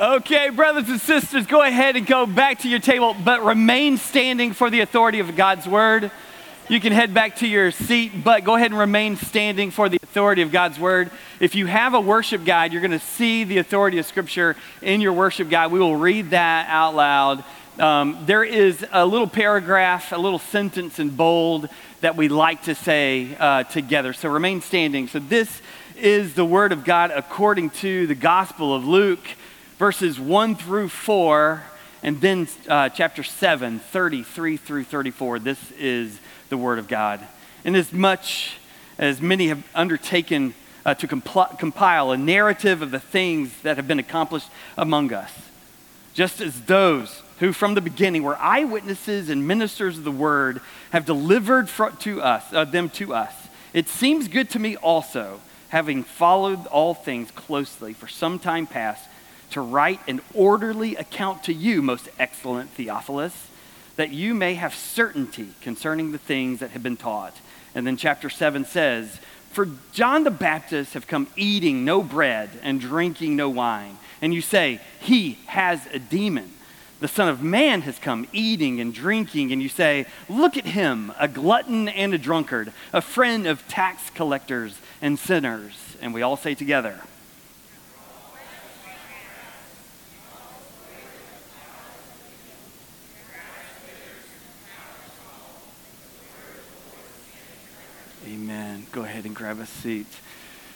Okay, brothers and sisters, go ahead and go back to your table, but remain standing for the authority of God's word. You can head back to your seat, but go ahead and remain standing for the authority of God's word. If you have a worship guide, you're going to see the authority of Scripture in your worship guide. We will read that out loud. Um, there is a little paragraph, a little sentence in bold that we like to say uh, together. So remain standing. So this is the word of God according to the Gospel of Luke verses 1 through 4, and then uh, chapter 7, 33 through 34. This is the Word of God. And as much as many have undertaken uh, to compl- compile a narrative of the things that have been accomplished among us, just as those who from the beginning were eyewitnesses and ministers of the word have delivered fr- to us, uh, them to us. It seems good to me also, having followed all things closely for some time past, to write an orderly account to you, most excellent Theophilus, that you may have certainty concerning the things that have been taught. And then chapter 7 says, For John the Baptist have come eating no bread and drinking no wine. And you say, He has a demon. The Son of Man has come eating and drinking, and you say, Look at him, a glutton and a drunkard, a friend of tax collectors and sinners. And we all say together, Amen. Go ahead and grab a seat.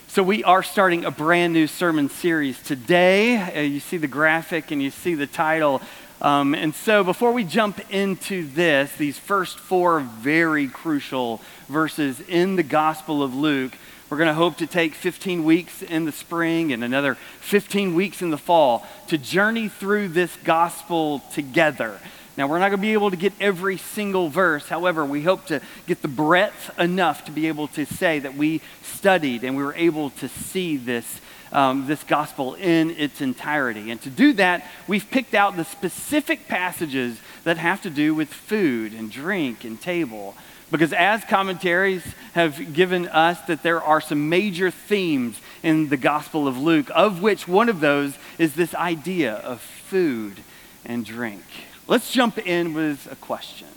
So, we are starting a brand new sermon series today. Uh, you see the graphic and you see the title. Um, and so, before we jump into this, these first four very crucial verses in the Gospel of Luke, we're going to hope to take 15 weeks in the spring and another 15 weeks in the fall to journey through this gospel together. Now, we're not going to be able to get every single verse. However, we hope to get the breadth enough to be able to say that we studied and we were able to see this, um, this gospel in its entirety. And to do that, we've picked out the specific passages that have to do with food and drink and table. Because as commentaries have given us that there are some major themes in the Gospel of Luke, of which one of those is this idea of food and drink. Let's jump in with a question.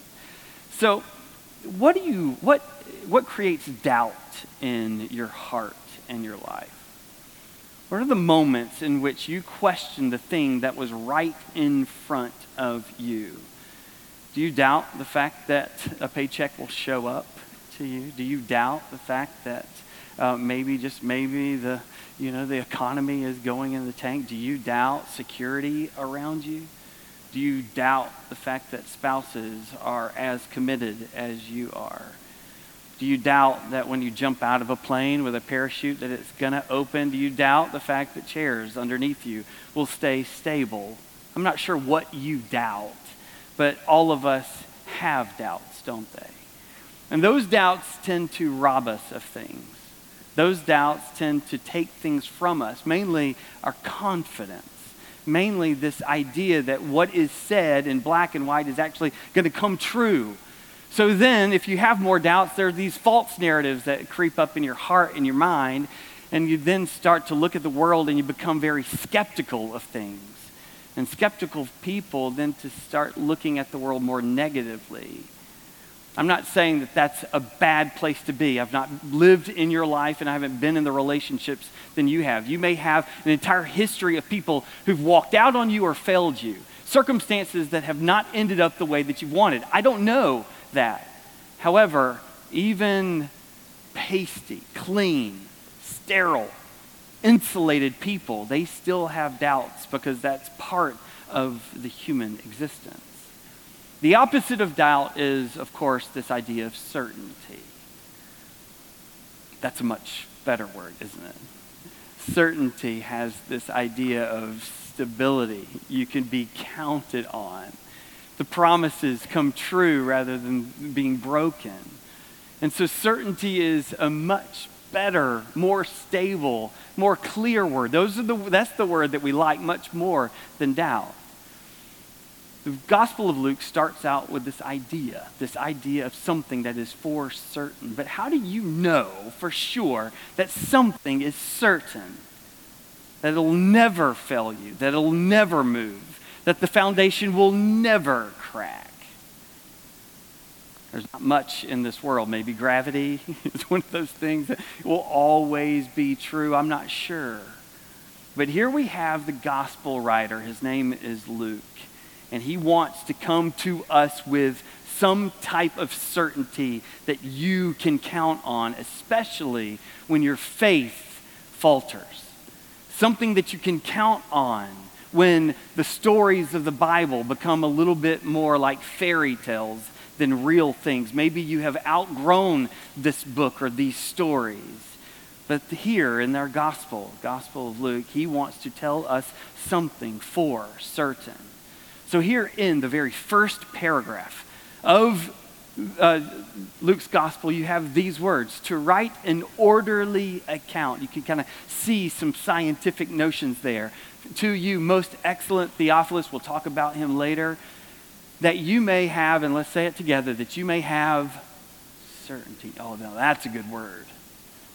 So, what do you what what creates doubt in your heart and your life? What are the moments in which you question the thing that was right in front of you? Do you doubt the fact that a paycheck will show up to you? Do you doubt the fact that uh, maybe just maybe the you know the economy is going in the tank? Do you doubt security around you? Do you doubt the fact that spouses are as committed as you are? Do you doubt that when you jump out of a plane with a parachute that it's going to open? Do you doubt the fact that chairs underneath you will stay stable? I'm not sure what you doubt, but all of us have doubts, don't they? And those doubts tend to rob us of things. Those doubts tend to take things from us, mainly our confidence mainly this idea that what is said in black and white is actually going to come true. So then, if you have more doubts, there are these false narratives that creep up in your heart and your mind, and you then start to look at the world and you become very skeptical of things. And skeptical people then to start looking at the world more negatively. I'm not saying that that's a bad place to be. I've not lived in your life and I haven't been in the relationships than you have. You may have an entire history of people who've walked out on you or failed you, circumstances that have not ended up the way that you wanted. I don't know that. However, even pasty, clean, sterile, insulated people, they still have doubts because that's part of the human existence. The opposite of doubt is, of course, this idea of certainty. That's a much better word, isn't it? Certainty has this idea of stability. You can be counted on. The promises come true rather than being broken. And so certainty is a much better, more stable, more clear word. Those are the, that's the word that we like much more than doubt. The Gospel of Luke starts out with this idea, this idea of something that is for certain. But how do you know for sure that something is certain? that it'll never fail you, that it'll never move, that the foundation will never crack. There's not much in this world. Maybe gravity is one of those things that will always be true. I'm not sure. But here we have the gospel writer. His name is Luke. And he wants to come to us with some type of certainty that you can count on, especially when your faith falters. Something that you can count on when the stories of the Bible become a little bit more like fairy tales than real things. Maybe you have outgrown this book or these stories. But here in our gospel, Gospel of Luke, he wants to tell us something for certain. So, here in the very first paragraph of uh, Luke's gospel, you have these words to write an orderly account. You can kind of see some scientific notions there. To you, most excellent Theophilus, we'll talk about him later that you may have, and let's say it together, that you may have certainty. Oh, no, that's a good word.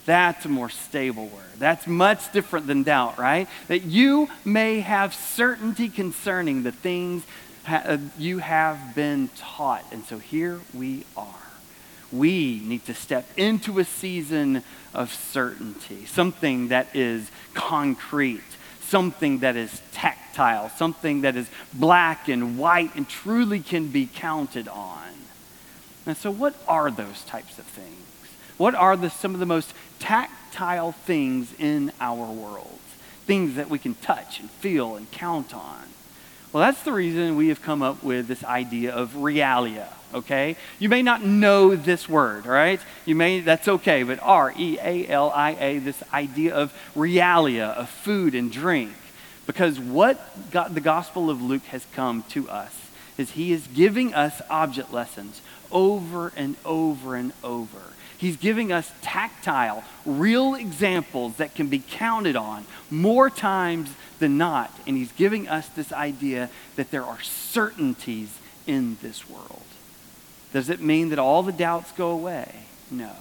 That's a more stable word. That's much different than doubt, right? That you may have certainty concerning the things ha- uh, you have been taught. And so here we are. We need to step into a season of certainty, something that is concrete, something that is tactile, something that is black and white and truly can be counted on. And so, what are those types of things? What are the, some of the most tactile things in our world? Things that we can touch and feel and count on. Well, that's the reason we have come up with this idea of realia, okay? You may not know this word, right? You may, that's okay, but R E A L I A, this idea of realia, of food and drink. Because what God, the Gospel of Luke has come to us is he is giving us object lessons over and over and over. He's giving us tactile, real examples that can be counted on more times than not. And he's giving us this idea that there are certainties in this world. Does it mean that all the doubts go away? No.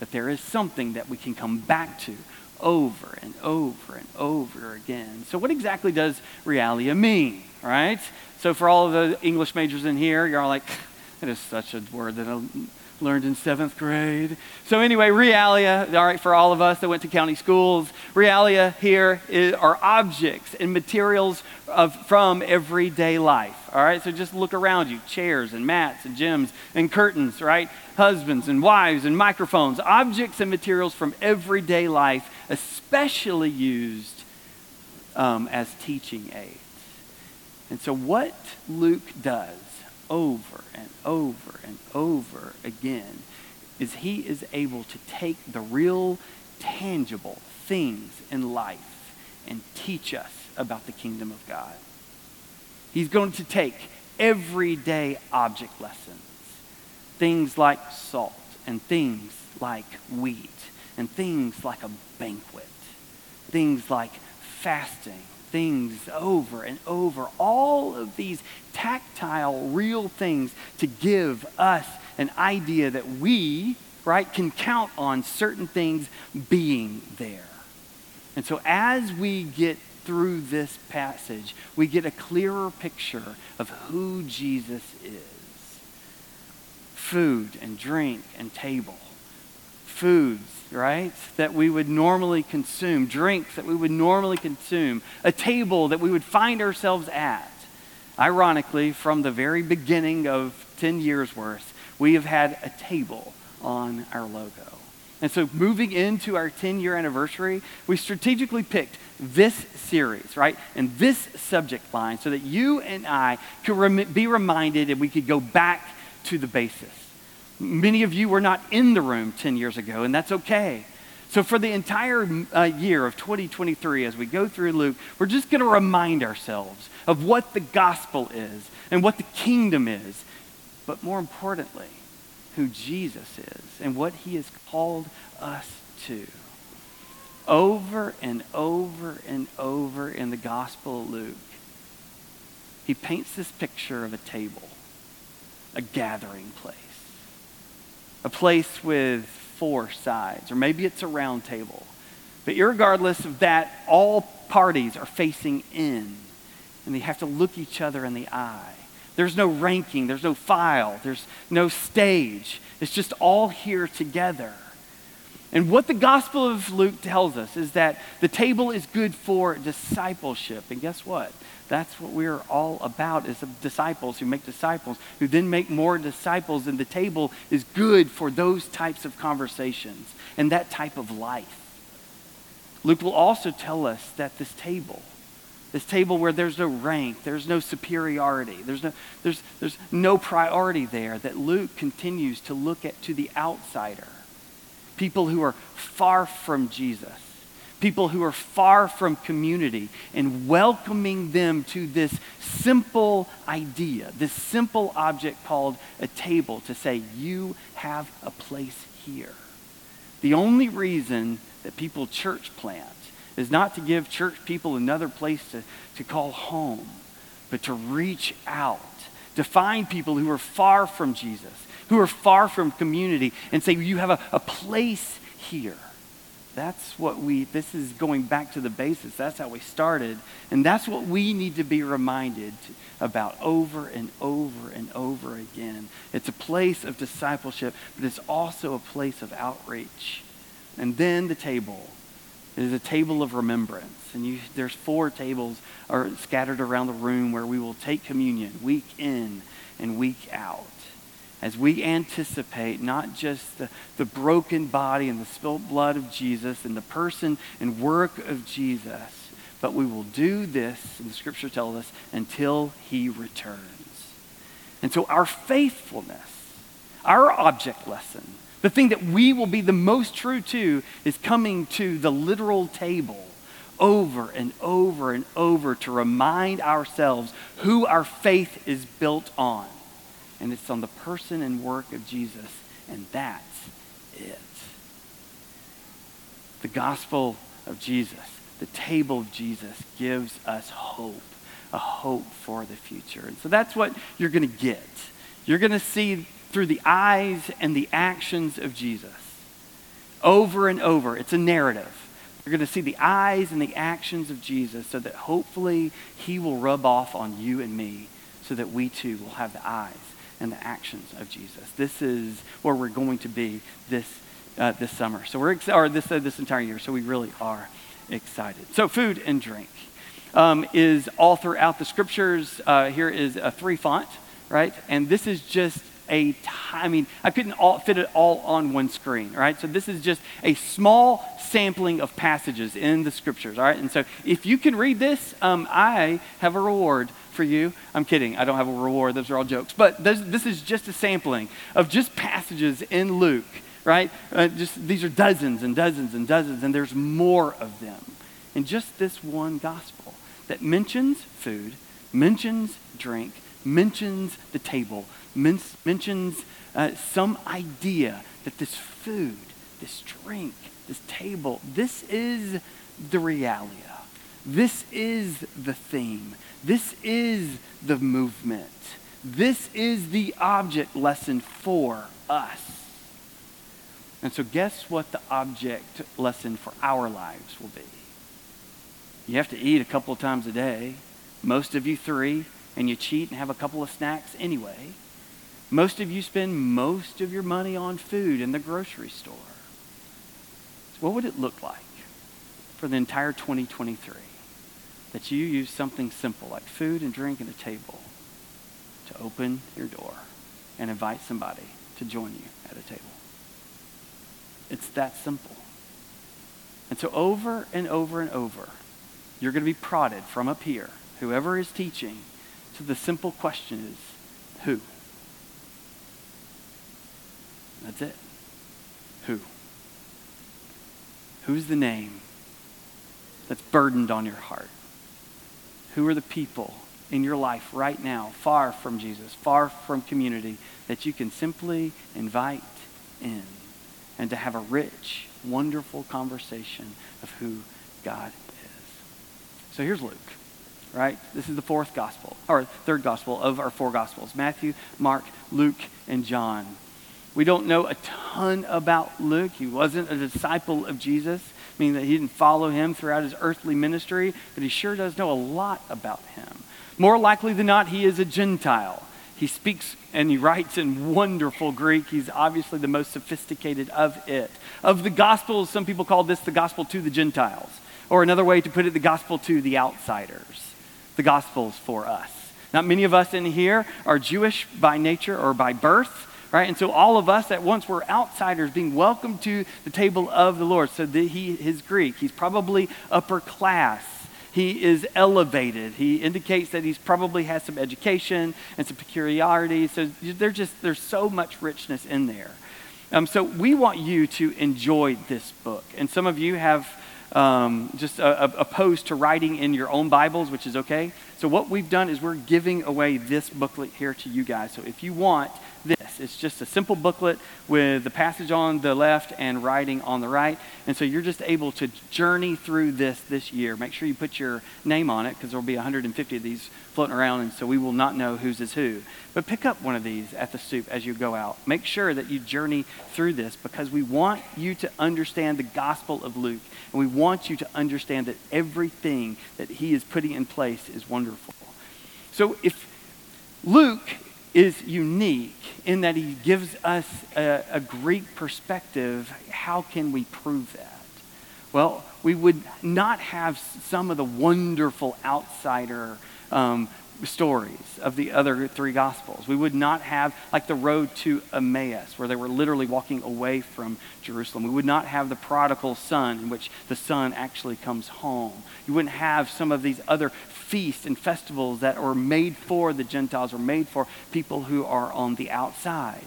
But there is something that we can come back to over and over and over again. So, what exactly does realia mean, right? So, for all of the English majors in here, you're all like, that is such a word that learned in seventh grade. So, anyway, realia, all right, for all of us that went to county schools, realia here is, are objects and materials of, from everyday life. All right, so just look around you chairs and mats and gyms and curtains, right? Husbands and wives and microphones, objects and materials from everyday life, especially used um, as teaching aids. And so, what Luke does over and over and over again is he is able to take the real, tangible things in life and teach us about the kingdom of God. He's going to take everyday object lessons, things like salt and things like wheat and things like a banquet, things like fasting things over and over, all of these tactile, real things to give us an idea that we, right, can count on certain things being there. And so as we get through this passage, we get a clearer picture of who Jesus is. Food and drink and table. Foods right, that we would normally consume, drinks that we would normally consume, a table that we would find ourselves at. Ironically, from the very beginning of 10 years worth, we have had a table on our logo. And so, moving into our 10 year anniversary, we strategically picked this series, right, and this subject line so that you and I could rem- be reminded and we could go back to the basis. Many of you were not in the room 10 years ago, and that's okay. So, for the entire uh, year of 2023, as we go through Luke, we're just going to remind ourselves of what the gospel is and what the kingdom is, but more importantly, who Jesus is and what he has called us to. Over and over and over in the Gospel of Luke, he paints this picture of a table, a gathering place a place with four sides, or maybe it's a round table. But regardless of that, all parties are facing in, and they have to look each other in the eye. There's no ranking, there's no file, there's no stage. It's just all here together. And what the Gospel of Luke tells us is that the table is good for discipleship. And guess what? That's what we're all about is disciples who make disciples, who then make more disciples. And the table is good for those types of conversations and that type of life. Luke will also tell us that this table, this table where there's no rank, there's no superiority, there's no, there's, there's no priority there, that Luke continues to look at to the outsider people who are far from Jesus, people who are far from community, and welcoming them to this simple idea, this simple object called a table, to say, You have a place here. The only reason that people church plant is not to give church people another place to, to call home, but to reach out, to find people who are far from Jesus, who are far from community and say, You have a, a place here. That's what we, this is going back to the basis. That's how we started. And that's what we need to be reminded about over and over and over again. It's a place of discipleship, but it's also a place of outreach. And then the table is a table of remembrance. And you, there's four tables are scattered around the room where we will take communion week in and week out as we anticipate not just the, the broken body and the spilt blood of Jesus and the person and work of Jesus, but we will do this, and the scripture tells us, until he returns. And so our faithfulness, our object lesson, the thing that we will be the most true to is coming to the literal table over and over and over to remind ourselves who our faith is built on and it's on the person and work of Jesus, and that's it. The gospel of Jesus, the table of Jesus, gives us hope, a hope for the future. And so that's what you're going to get. You're going to see through the eyes and the actions of Jesus over and over. It's a narrative. You're going to see the eyes and the actions of Jesus so that hopefully he will rub off on you and me so that we too will have the eyes and the actions of Jesus. This is where we're going to be this, uh, this summer. So we're, ex- or this, uh, this entire year. So we really are excited. So food and drink um, is all throughout the scriptures. Uh, here is a three font, right? And this is just a, t- I mean, I couldn't all, fit it all on one screen, right? So this is just a small sampling of passages in the scriptures, all right? And so if you can read this, um, I have a reward for you. I'm kidding. I don't have a reward. Those are all jokes. But this, is just a sampling of just passages in Luke, right? Uh, just these are dozens and dozens and dozens, and there's more of them in just this one gospel that mentions food, mentions drink, mentions the table, men- mentions uh, some idea that this food, this drink, this table, this is the reality. This is the theme. This is the movement. This is the object lesson for us. And so, guess what the object lesson for our lives will be? You have to eat a couple of times a day, most of you three, and you cheat and have a couple of snacks anyway. Most of you spend most of your money on food in the grocery store. So what would it look like for the entire 2023? That you use something simple like food and drink and a table to open your door and invite somebody to join you at a table. It's that simple. And so over and over and over, you're going to be prodded from up here, whoever is teaching, to the simple question is, who? That's it. Who? Who's the name that's burdened on your heart? Who are the people in your life right now, far from Jesus, far from community, that you can simply invite in and to have a rich, wonderful conversation of who God is? So here's Luke, right? This is the fourth gospel, or third gospel of our four gospels Matthew, Mark, Luke, and John. We don't know a ton about Luke. He wasn't a disciple of Jesus. Meaning that he didn't follow him throughout his earthly ministry, but he sure does know a lot about him. More likely than not, he is a Gentile. He speaks and he writes in wonderful Greek. He's obviously the most sophisticated of it. Of the Gospels, some people call this the gospel to the Gentiles, or another way to put it, the gospel to the outsiders. The gospel's for us. Not many of us in here are Jewish by nature or by birth, right? And so all of us at once were outsiders being welcomed to the table of the Lord. So the, he is Greek. He's probably upper class he is elevated. He indicates that he's probably has some education and some peculiarities. So there's just there's so much richness in there. Um, so we want you to enjoy this book. And some of you have um, just opposed to writing in your own Bibles, which is okay. So what we've done is we're giving away this booklet here to you guys. So if you want this. It's just a simple booklet with the passage on the left and writing on the right. And so you're just able to journey through this this year. Make sure you put your name on it because there will be 150 of these floating around, and so we will not know whose is who. But pick up one of these at the stoop as you go out. Make sure that you journey through this because we want you to understand the Gospel of Luke, and we want you to understand that everything that he is putting in place is wonderful. So if Luke is unique in that he gives us a, a, Greek perspective. How can we prove that? Well, we would not have some of the wonderful outsider um, stories of the other three gospels. We would not have like the road to Emmaus where they were literally walking away from Jerusalem. We would not have the prodigal son in which the son actually comes home. You wouldn't have some of these other feasts and festivals that are made for the Gentiles or made for people who are on the outside.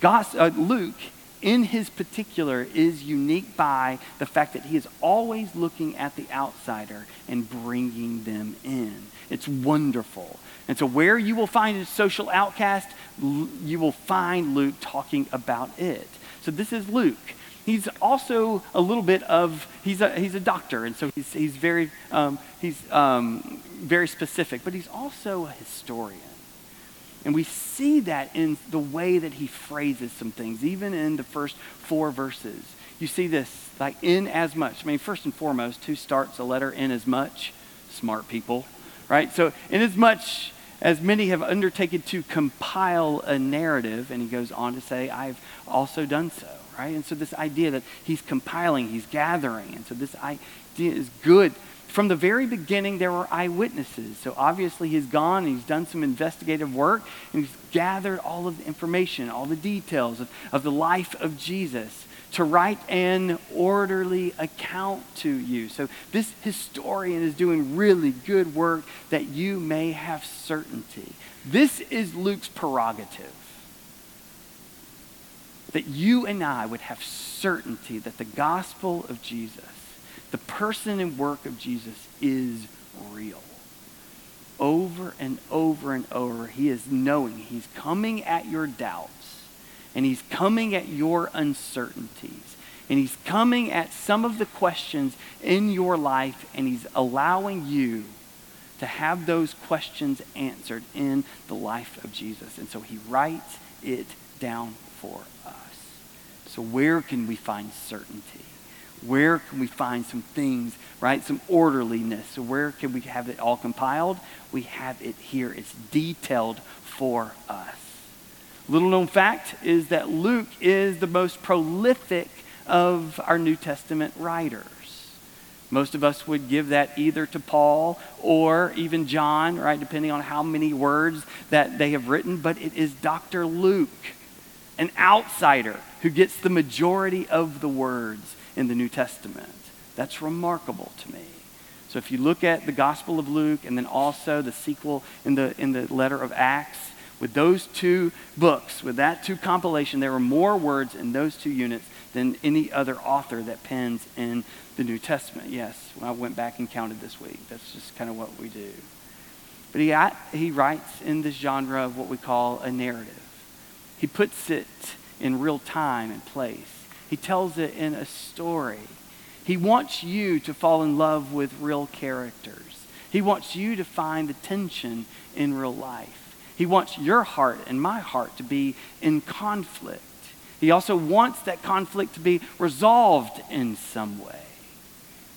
God, uh, Luke, in his particular, is unique by the fact that he is always looking at the outsider and bringing them in. It's wonderful. And so, where you will find a social outcast, you will find Luke talking about it. So, this is Luke he's also a little bit of he's a he's a doctor and so he's he's very um, he's um, very specific but he's also a historian and we see that in the way that he phrases some things even in the first four verses you see this like in as much i mean first and foremost who starts a letter in as much smart people right so in as much as many have undertaken to compile a narrative and he goes on to say i've also done so right? And so this idea that he's compiling, he's gathering, and so this idea is good. From the very beginning, there were eyewitnesses. So obviously, he's gone and he's done some investigative work and he's gathered all of the information, all the details of, of the life of Jesus to write an orderly account to you. So this historian is doing really good work that you may have certainty. This is Luke's prerogative that you and I would have certainty that the gospel of Jesus, the person and work of Jesus, is real. Over and over and over, he is knowing he's coming at your doubts and he's coming at your uncertainties and he's coming at some of the questions in your life and he's allowing you to have those questions answered in the life of Jesus. And so he writes it down for us. So, where can we find certainty? Where can we find some things, right? Some orderliness. So, where can we have it all compiled? We have it here. It's detailed for us. Little known fact is that Luke is the most prolific of our New Testament writers. Most of us would give that either to Paul or even John, right, depending on how many words that they have written, but it is Dr. Luke an outsider who gets the majority of the words in the New Testament. That's remarkable to me. So if you look at the Gospel of Luke and then also the sequel in the, in the letter of Acts, with those two books, with that two compilation, there are more words in those two units than any other author that pens in the New Testament. Yes, I went back and counted this week. That's just kind of what we do. But he, he writes in this genre of what we call a narrative. He puts it in real time and place. He tells it in a story. He wants you to fall in love with real characters. He wants you to find the tension in real life. He wants your heart and my heart to be in conflict. He also wants that conflict to be resolved in some way.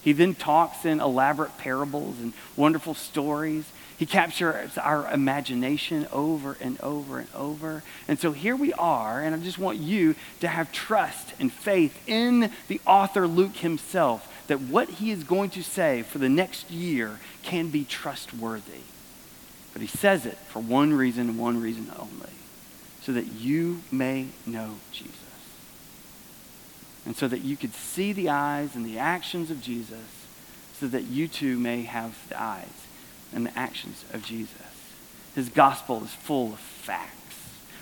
He then talks in elaborate parables and wonderful stories. He captures our imagination over and over and over. And so here we are, and I just want you to have trust and faith in the author Luke himself that what he is going to say for the next year can be trustworthy. But he says it for one reason one reason only so that you may know Jesus. And so that you could see the eyes and the actions of Jesus, so that you too may have the eyes and the actions of Jesus. His gospel is full of facts,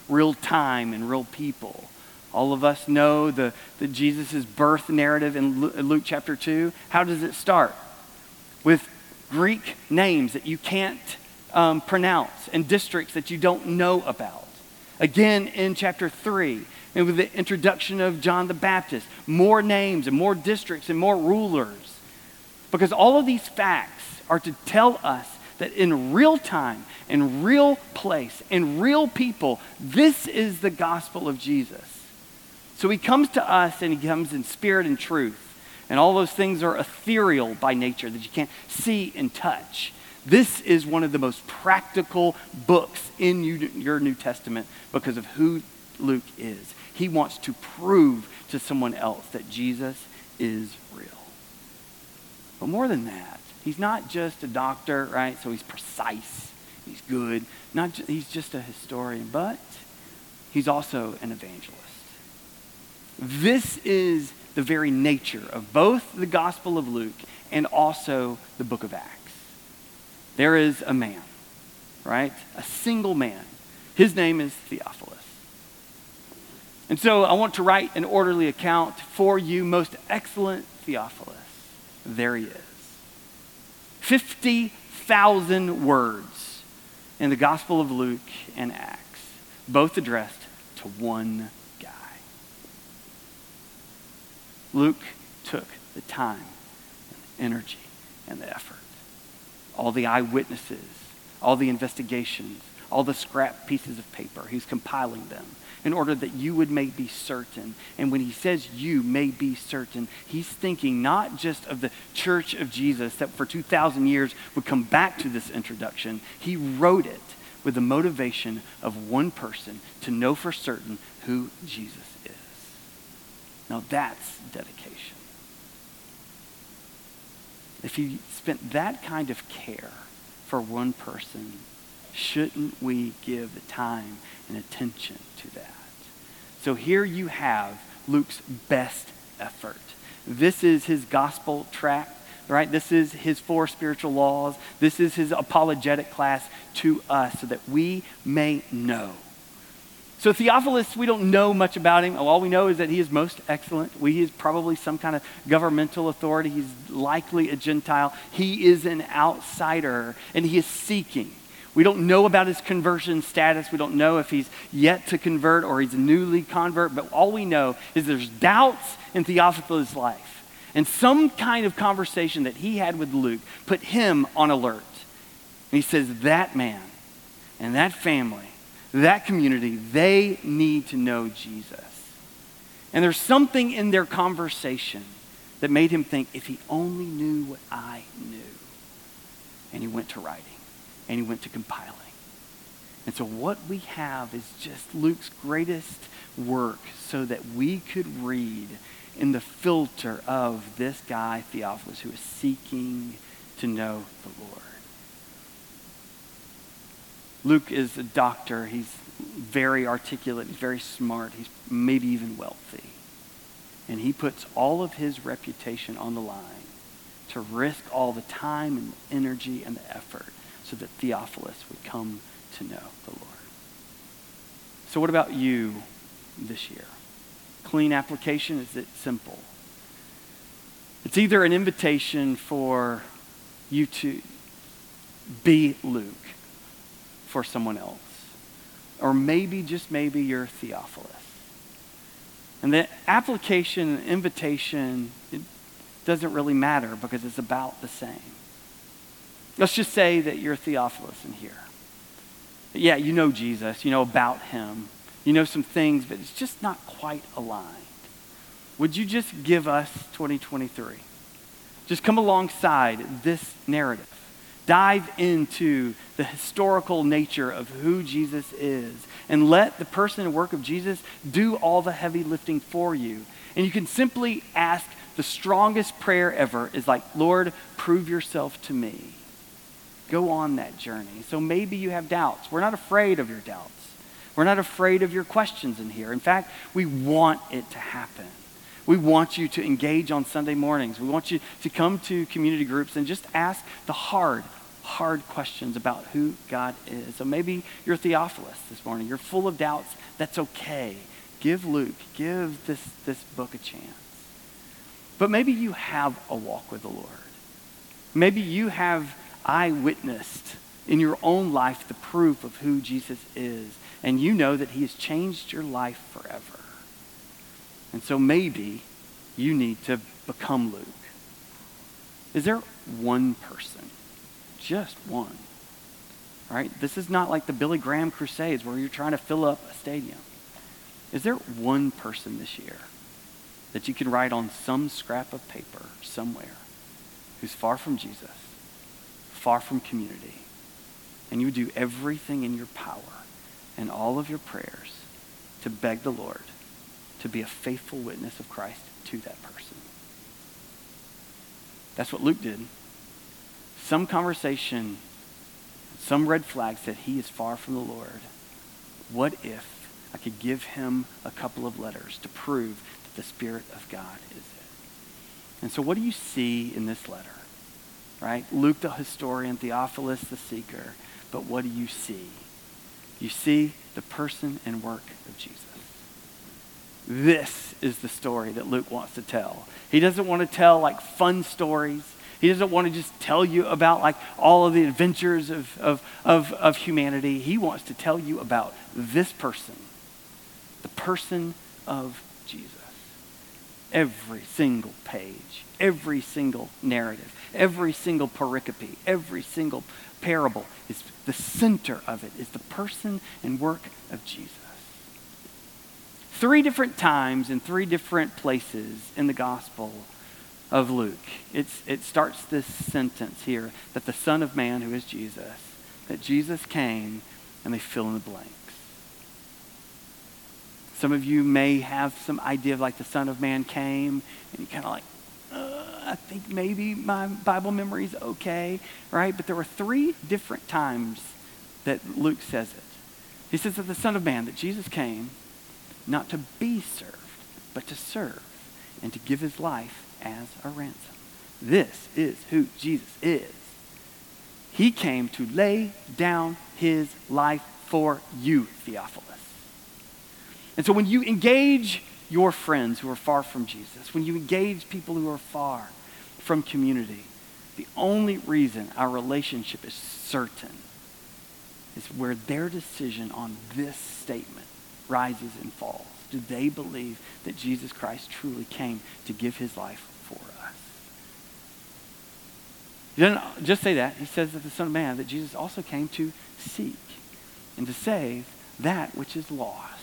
real time and real people. All of us know the, the Jesus' birth narrative in Luke chapter 2. How does it start? With Greek names that you can't um, pronounce and districts that you don't know about. Again in chapter 3, and with the introduction of John the Baptist, more names and more districts and more rulers. Because all of these facts are to tell us that in real time, in real place, in real people, this is the gospel of Jesus. So he comes to us and he comes in spirit and truth. And all those things are ethereal by nature that you can't see and touch. This is one of the most practical books in your New Testament because of who Luke is. He wants to prove to someone else that Jesus is real. But more than that, he's not just a doctor, right? So he's precise, he's good. Not ju- he's just a historian, but he's also an evangelist. This is the very nature of both the Gospel of Luke and also the book of Acts. There is a man, right? A single man. His name is Theophilus. And so I want to write an orderly account for you, most excellent Theophilus. There he is. 50,000 words in the Gospel of Luke and Acts, both addressed to one guy. Luke took the time, and the energy, and the effort all the eyewitnesses, all the investigations, all the scrap pieces of paper. He's compiling them in order that you would may be certain. And when he says you may be certain, he's thinking not just of the church of Jesus that for 2,000 years would come back to this introduction. He wrote it with the motivation of one person to know for certain who Jesus is. Now that's dedication if he spent that kind of care for one person, shouldn't we give time and attention to that? So here you have Luke's best effort. This is his gospel tract, right? This is his four spiritual laws. This is his apologetic class to us so that we may know so Theophilus, we don't know much about him. All we know is that he is most excellent. We, he is probably some kind of governmental authority. He's likely a Gentile. He is an outsider, and he is seeking. We don't know about his conversion status. We don't know if he's yet to convert or he's a newly convert, but all we know is there's doubts in Theophilus' life. And some kind of conversation that he had with Luke put him on alert. And he says, That man and that family that community, they need to know Jesus. And there's something in their conversation that made him think, if he only knew what I knew. And he went to writing, and he went to compiling. And so, what we have is just Luke's greatest work so that we could read in the filter of this guy, Theophilus, who is seeking to know the Lord. Luke is a doctor. He's very articulate. He's very smart. He's maybe even wealthy. And he puts all of his reputation on the line to risk all the time and energy and the effort so that Theophilus would come to know the Lord. So, what about you this year? Clean application? Is it simple? It's either an invitation for you to be Luke for someone else. Or maybe, just maybe, you're Theophilus. And the application, and invitation, it doesn't really matter because it's about the same. Let's just say that you're Theophilus in here. Yeah, you know Jesus, you know about him, you know some things, but it's just not quite aligned. Would you just give us 2023? Just come alongside this narrative. Dive into the historical nature of who Jesus is and let the person and work of Jesus do all the heavy lifting for you. And you can simply ask the strongest prayer ever is like, Lord, prove yourself to me. Go on that journey. So maybe you have doubts. We're not afraid of your doubts. We're not afraid of your questions in here. In fact, we want it to happen. We want you to engage on Sunday mornings. We want you to come to community groups and just ask the hard, hard questions about who God is. So maybe you're Theophilus this morning. You're full of doubts. That's okay. Give Luke, give this, this book a chance. But maybe you have a walk with the Lord. Maybe you have eyewitnessed in your own life the proof of who Jesus is, and you know that he has changed your life forever. And so maybe you need to become Luke. Is there one person? Just one. Right? This is not like the Billy Graham Crusades where you're trying to fill up a stadium. Is there one person this year that you can write on some scrap of paper somewhere who's far from Jesus, far from community, and you do everything in your power and all of your prayers to beg the Lord to be a faithful witness of Christ to that person? That's what Luke did. Some conversation, some red flag said he is far from the Lord. What if I could give him a couple of letters to prove that the Spirit of God is it? And so, what do you see in this letter? Right? Luke the historian, Theophilus the seeker. But what do you see? You see the person and work of Jesus. This is the story that Luke wants to tell. He doesn't want to tell like fun stories. He doesn't want to just tell you about like all of the adventures of, of, of, of humanity. He wants to tell you about this person, the person of Jesus. Every single page, every single narrative, every single pericope, every single parable is the center of it is the person and work of Jesus. Three different times in three different places in the Gospel of Luke, it's, it starts this sentence here that the Son of Man, who is Jesus, that Jesus came, and they fill in the blanks. Some of you may have some idea of like the Son of Man came, and you kind of like, uh, I think maybe my Bible memory is okay, right? But there were three different times that Luke says it. He says that the Son of Man, that Jesus came, not to be served, but to serve and to give his life as a ransom. This is who Jesus is. He came to lay down his life for you, Theophilus. And so when you engage your friends who are far from Jesus, when you engage people who are far from community, the only reason our relationship is certain is where their decision on this statement rises and falls. Do they believe that Jesus Christ truly came to give his life for us? He doesn't just say that. He says that the Son of Man, that Jesus also came to seek and to save that which is lost.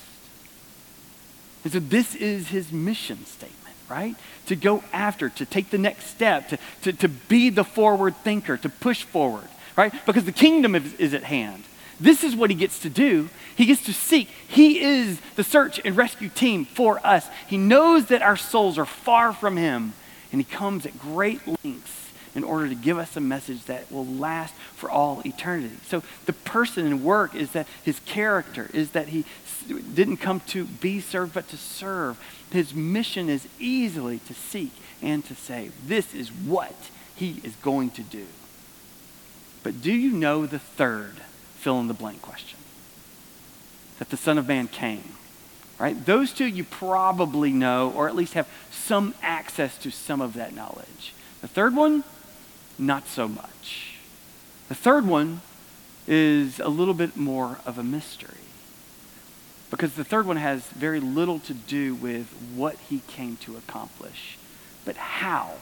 And so this is his mission statement, right? To go after, to take the next step, to, to, to be the forward thinker, to push forward, right? Because the kingdom is, is at hand. This is what he gets to do. He gets to seek. He is the search and rescue team for us. He knows that our souls are far from him, and he comes at great lengths in order to give us a message that will last for all eternity. So the person and work is that his character is that he didn't come to be served but to serve. His mission is easily to seek and to save. This is what he is going to do. But do you know the third fill in the blank question. That the Son of Man came. Right? Those two you probably know, or at least have some access to some of that knowledge. The third one, not so much. The third one is a little bit more of a mystery. Because the third one has very little to do with what he came to accomplish, but how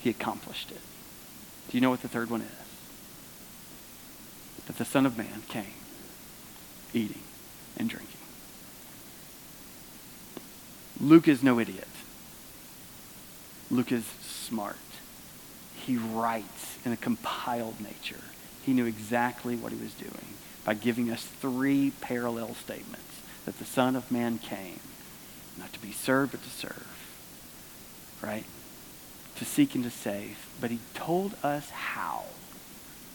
he accomplished it. Do you know what the third one is? that the Son of Man came eating and drinking. Luke is no idiot. Luke is smart. He writes in a compiled nature. He knew exactly what he was doing by giving us three parallel statements that the Son of Man came, not to be served, but to serve, right? To seek and to save. But he told us how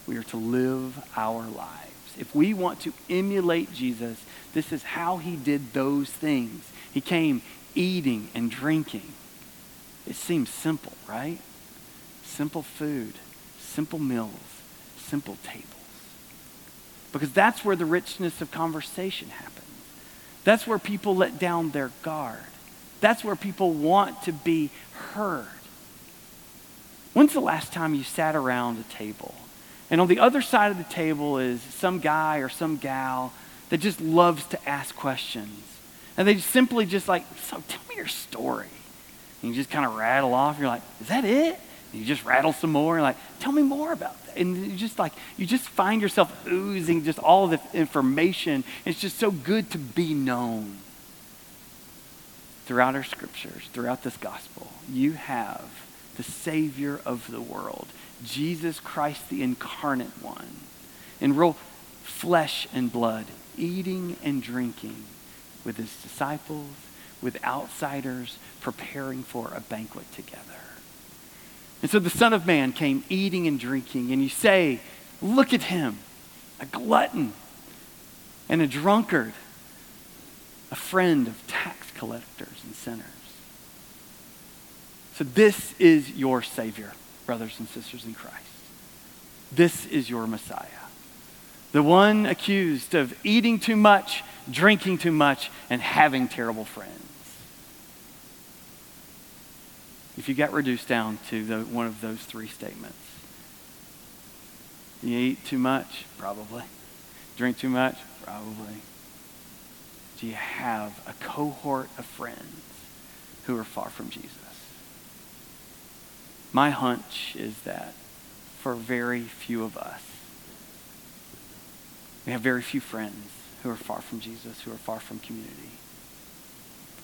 we are to live our lives. If we want to emulate Jesus, this is how he did those things. He came eating and drinking. It seems simple, right? Simple food, simple meals, simple tables. Because that's where the richness of conversation happens. That's where people let down their guard. That's where people want to be heard. When's the last time you sat around a table and on the other side of the table is some guy or some gal that just loves to ask questions? And they simply just like, so tell me your story. And you just kind of rattle off. You're like, is that it? You just rattle some more. And like, tell me more about that. And you just like, you just find yourself oozing just all the information. It's just so good to be known. Throughout our scriptures, throughout this gospel, you have the Savior of the world, Jesus Christ, the incarnate one, in real flesh and blood, eating and drinking with his disciples, with outsiders, preparing for a banquet together. And so the Son of Man came eating and drinking, and you say, Look at him, a glutton and a drunkard, a friend of tax collectors and sinners. So, this is your Savior, brothers and sisters in Christ. This is your Messiah. The one accused of eating too much, drinking too much, and having terrible friends. If you got reduced down to the, one of those three statements. You eat too much? Probably. Drink too much? Probably. Do you have a cohort of friends who are far from Jesus? My hunch is that for very few of us, we have very few friends who are far from Jesus, who are far from community.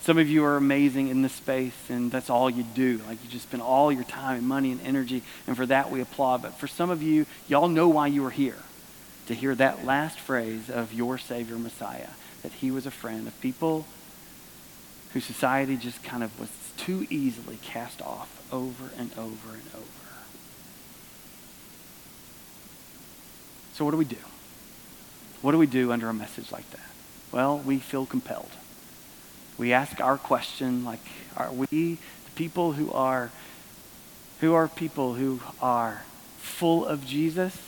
Some of you are amazing in this space, and that's all you do. Like you just spend all your time and money and energy, and for that we applaud. But for some of you, y'all know why you are here to hear that last phrase of your Savior Messiah, that he was a friend of people whose society just kind of was too easily cast off over and over and over. So, what do we do? What do we do under a message like that? Well, we feel compelled we ask our question like, are we the people who are, who are people who are full of Jesus?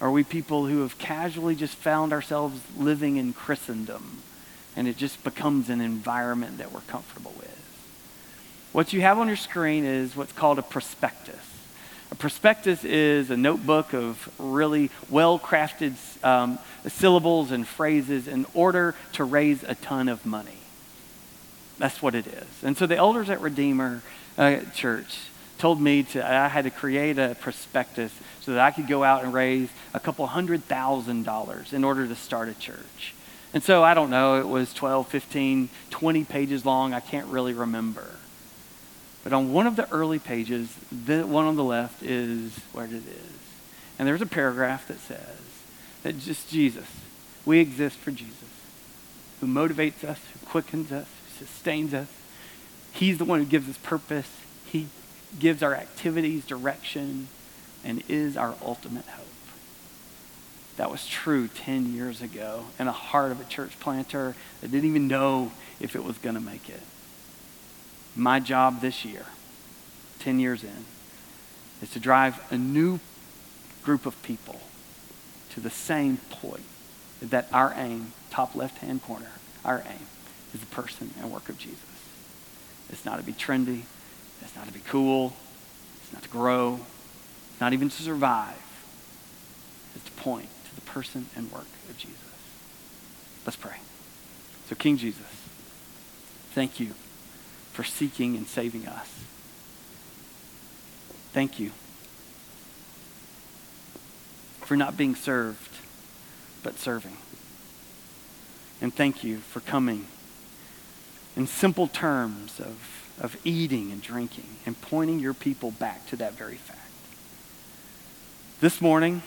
Are we people who have casually just found ourselves living in Christendom and it just becomes an environment that we're comfortable with? What you have on your screen is what's called a prospectus. A prospectus is a notebook of really well crafted um, syllables and phrases in order to raise a ton of money. That's what it is. And so the elders at Redeemer uh, Church told me to I had to create a prospectus so that I could go out and raise a couple hundred thousand dollars in order to start a church. And so I don't know, it was 12, 15, 20 pages long. I can't really remember. But on one of the early pages, the one on the left is where it is. And there's a paragraph that says that just Jesus, we exist for Jesus, who motivates us, who quickens us, sustains us. He's the one who gives us purpose. He gives our activities direction and is our ultimate hope. That was true 10 years ago in the heart of a church planter that didn't even know if it was going to make it. My job this year, 10 years in, is to drive a new group of people to the same point that our aim, top left hand corner, our aim is the person and work of Jesus. It's not to be trendy. It's not to be cool. It's not to grow. It's not even to survive. It's to point to the person and work of Jesus. Let's pray. So, King Jesus, thank you for seeking and saving us. Thank you for not being served, but serving. And thank you for coming in simple terms of of eating and drinking and pointing your people back to that very fact. This morning,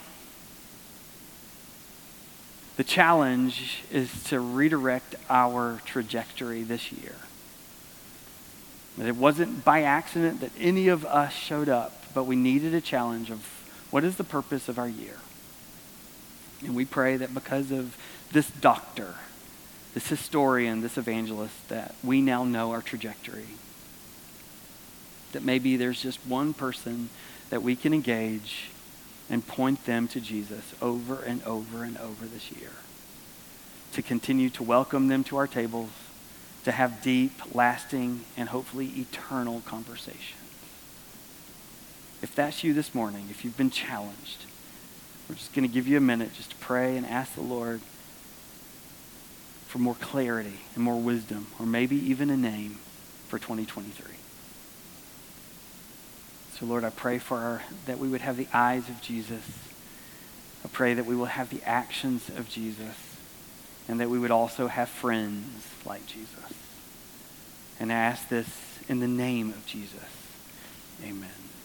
the challenge is to redirect our trajectory this year. That it wasn't by accident that any of us showed up, but we needed a challenge of what is the purpose of our year? And we pray that because of this doctor, this historian, this evangelist, that we now know our trajectory. That maybe there's just one person that we can engage and point them to Jesus over and over and over this year. To continue to welcome them to our tables, to have deep, lasting, and hopefully eternal conversations. If that's you this morning, if you've been challenged, we're just going to give you a minute just to pray and ask the Lord for more clarity and more wisdom, or maybe even a name for 2023. So, Lord, I pray for our, that we would have the eyes of Jesus. I pray that we will have the actions of Jesus, and that we would also have friends like Jesus. And I ask this in the name of Jesus. Amen.